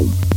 Música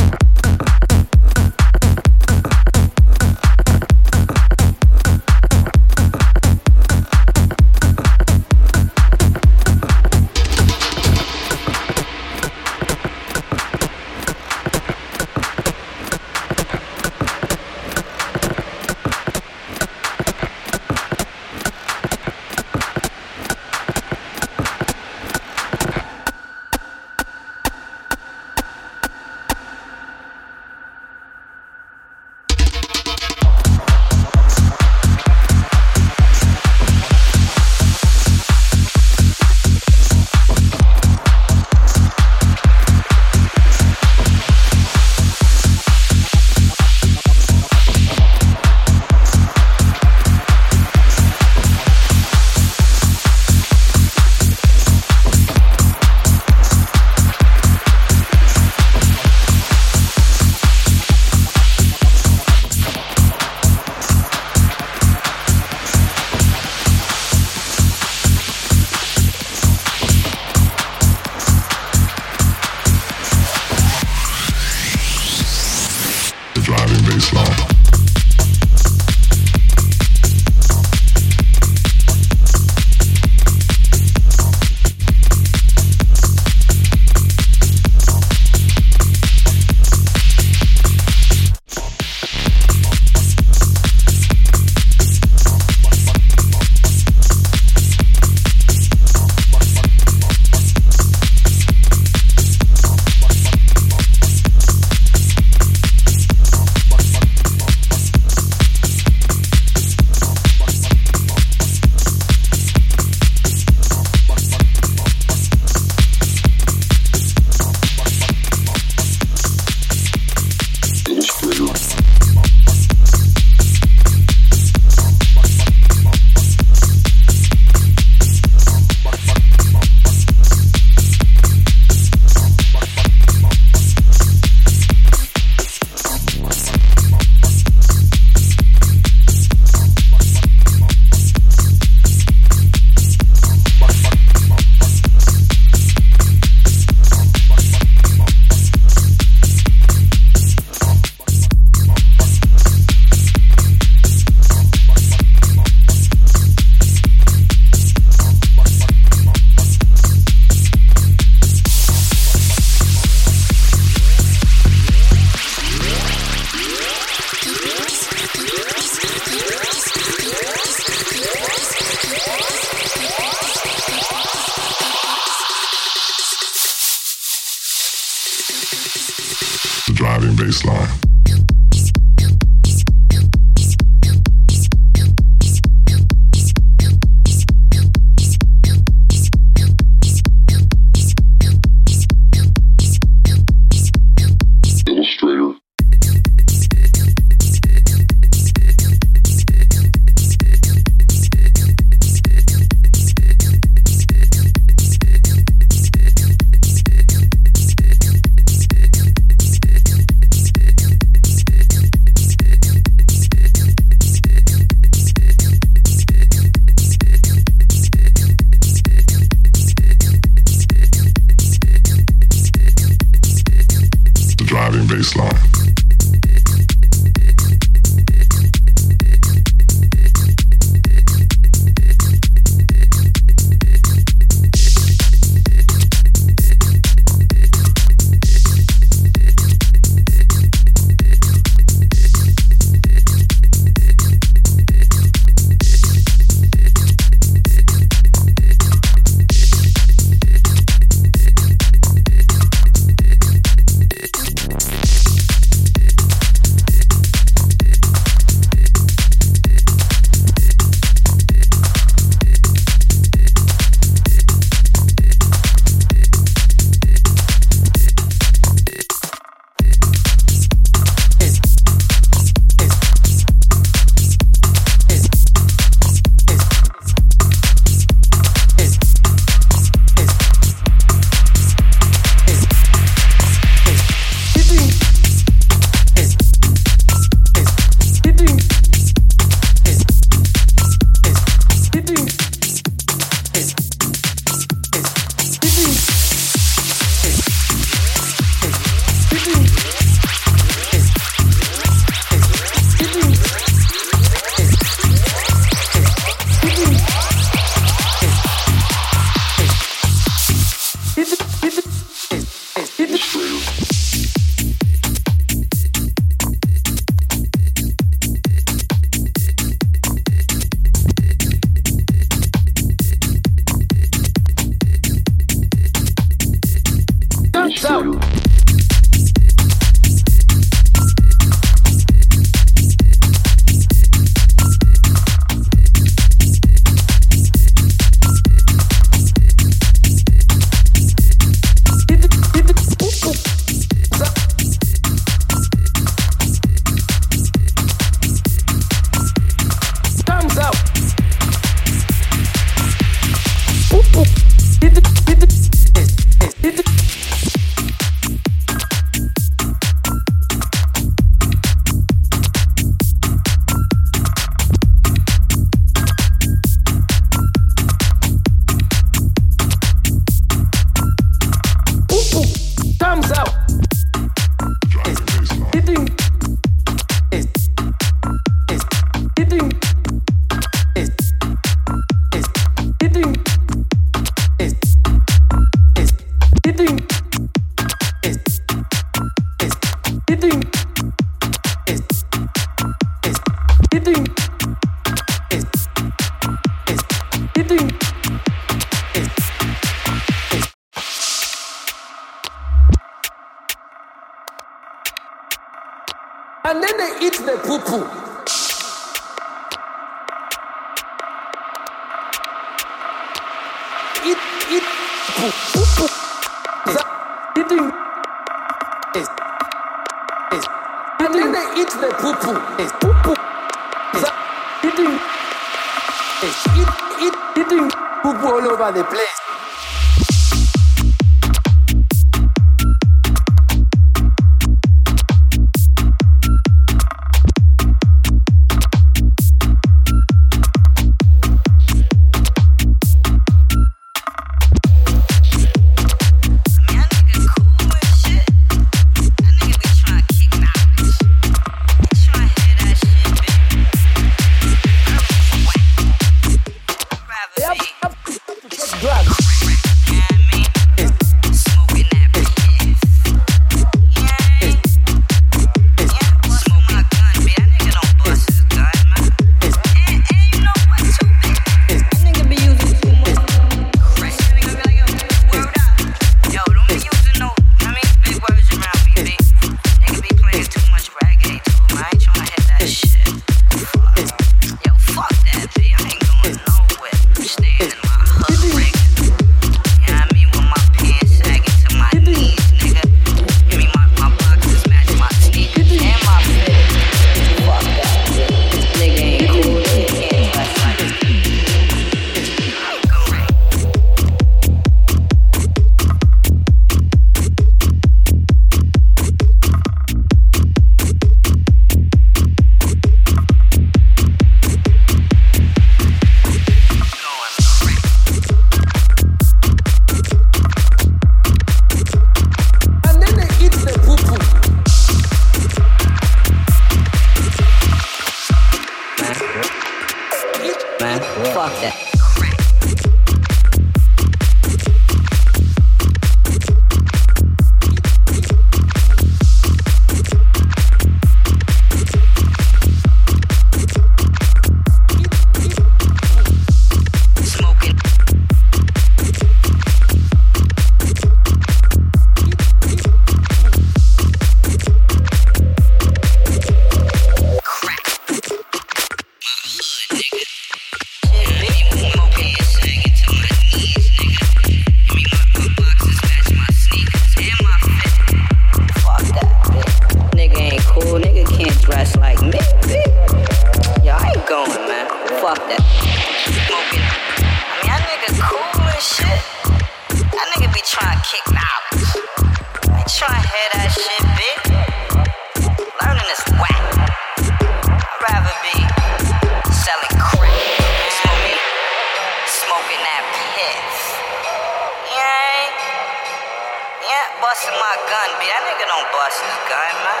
busting my gun, B. That nigga don't bust his gun, man.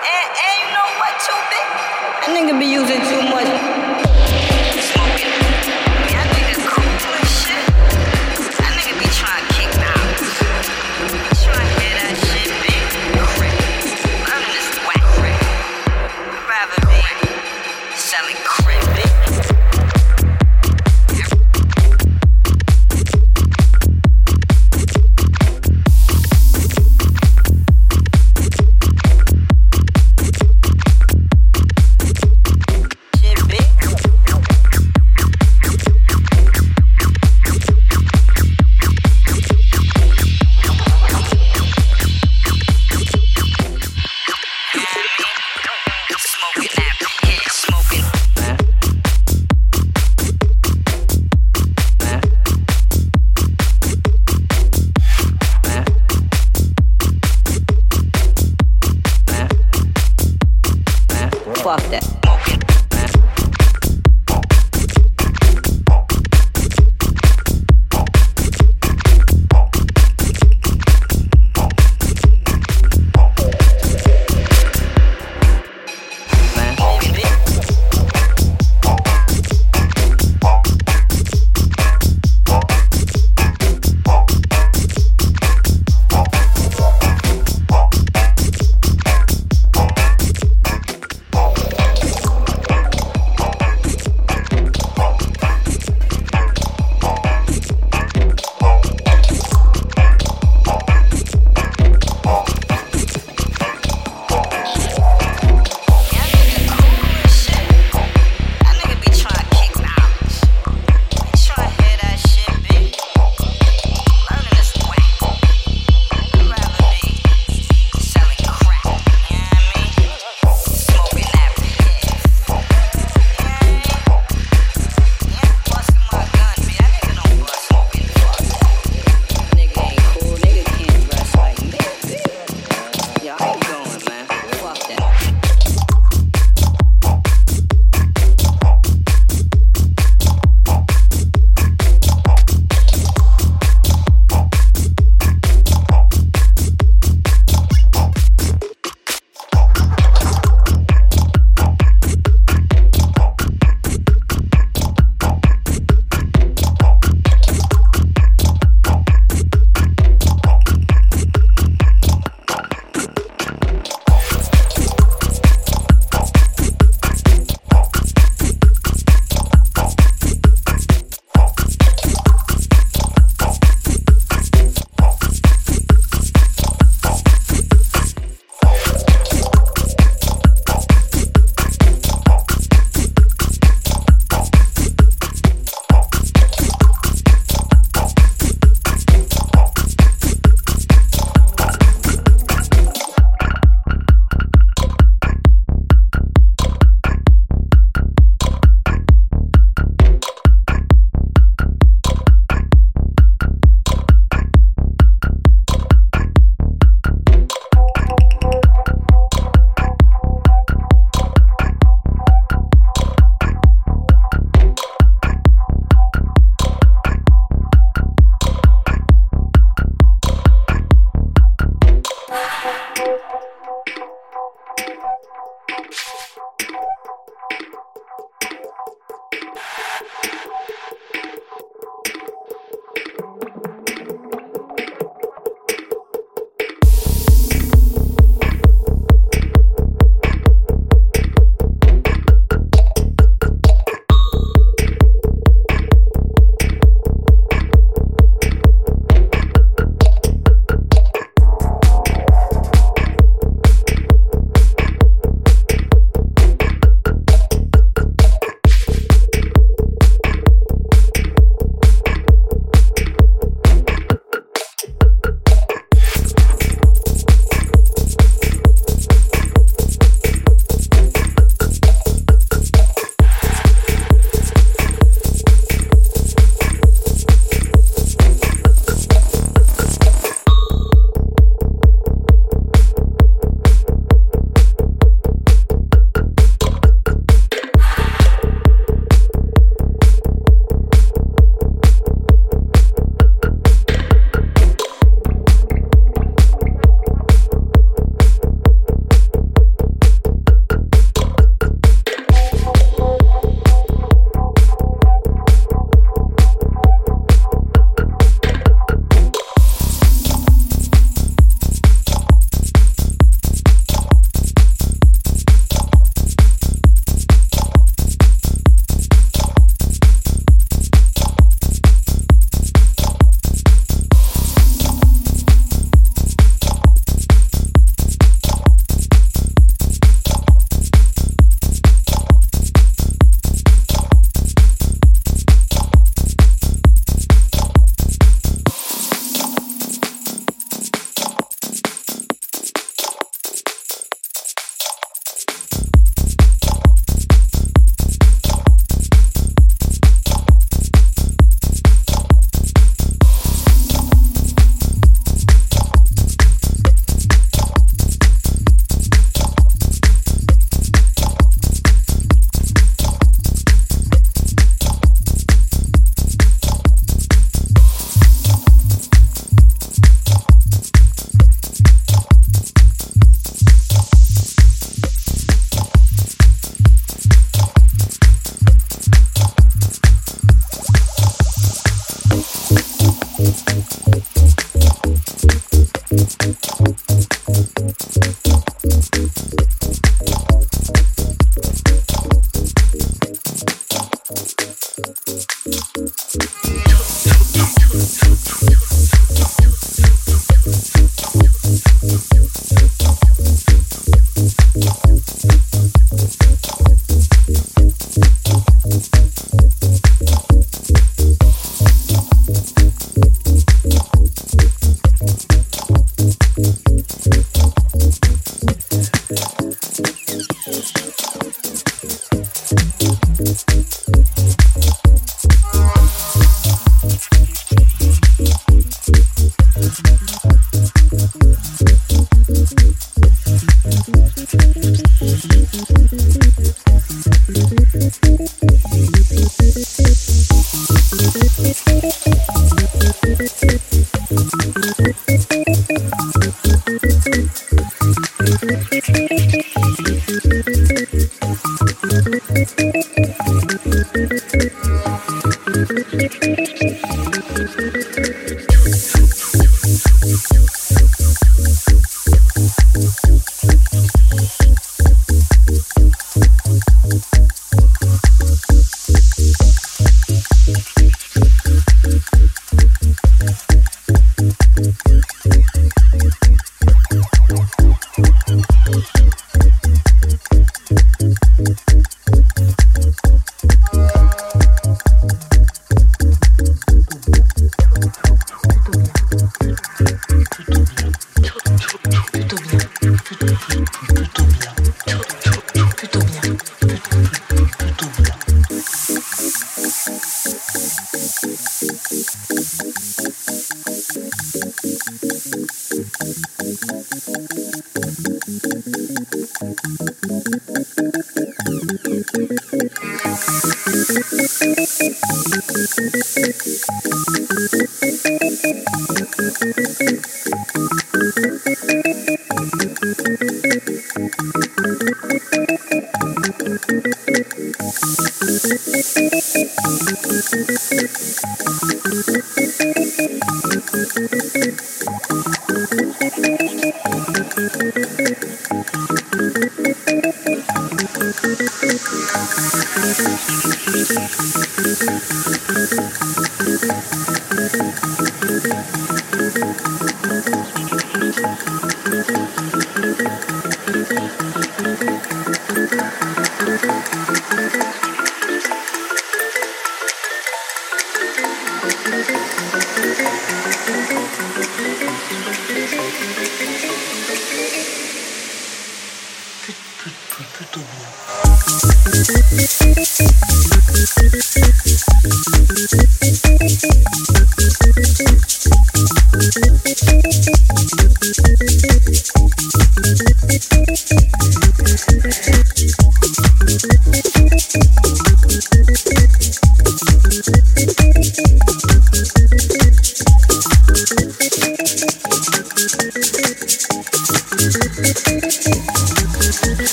And, and you know what, too, B? That nigga be using too much.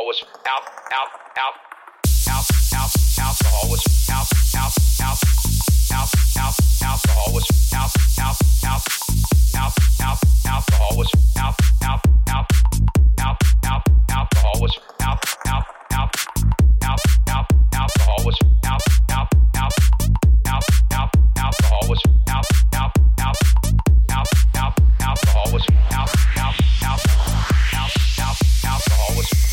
Alcohol was out, out, out.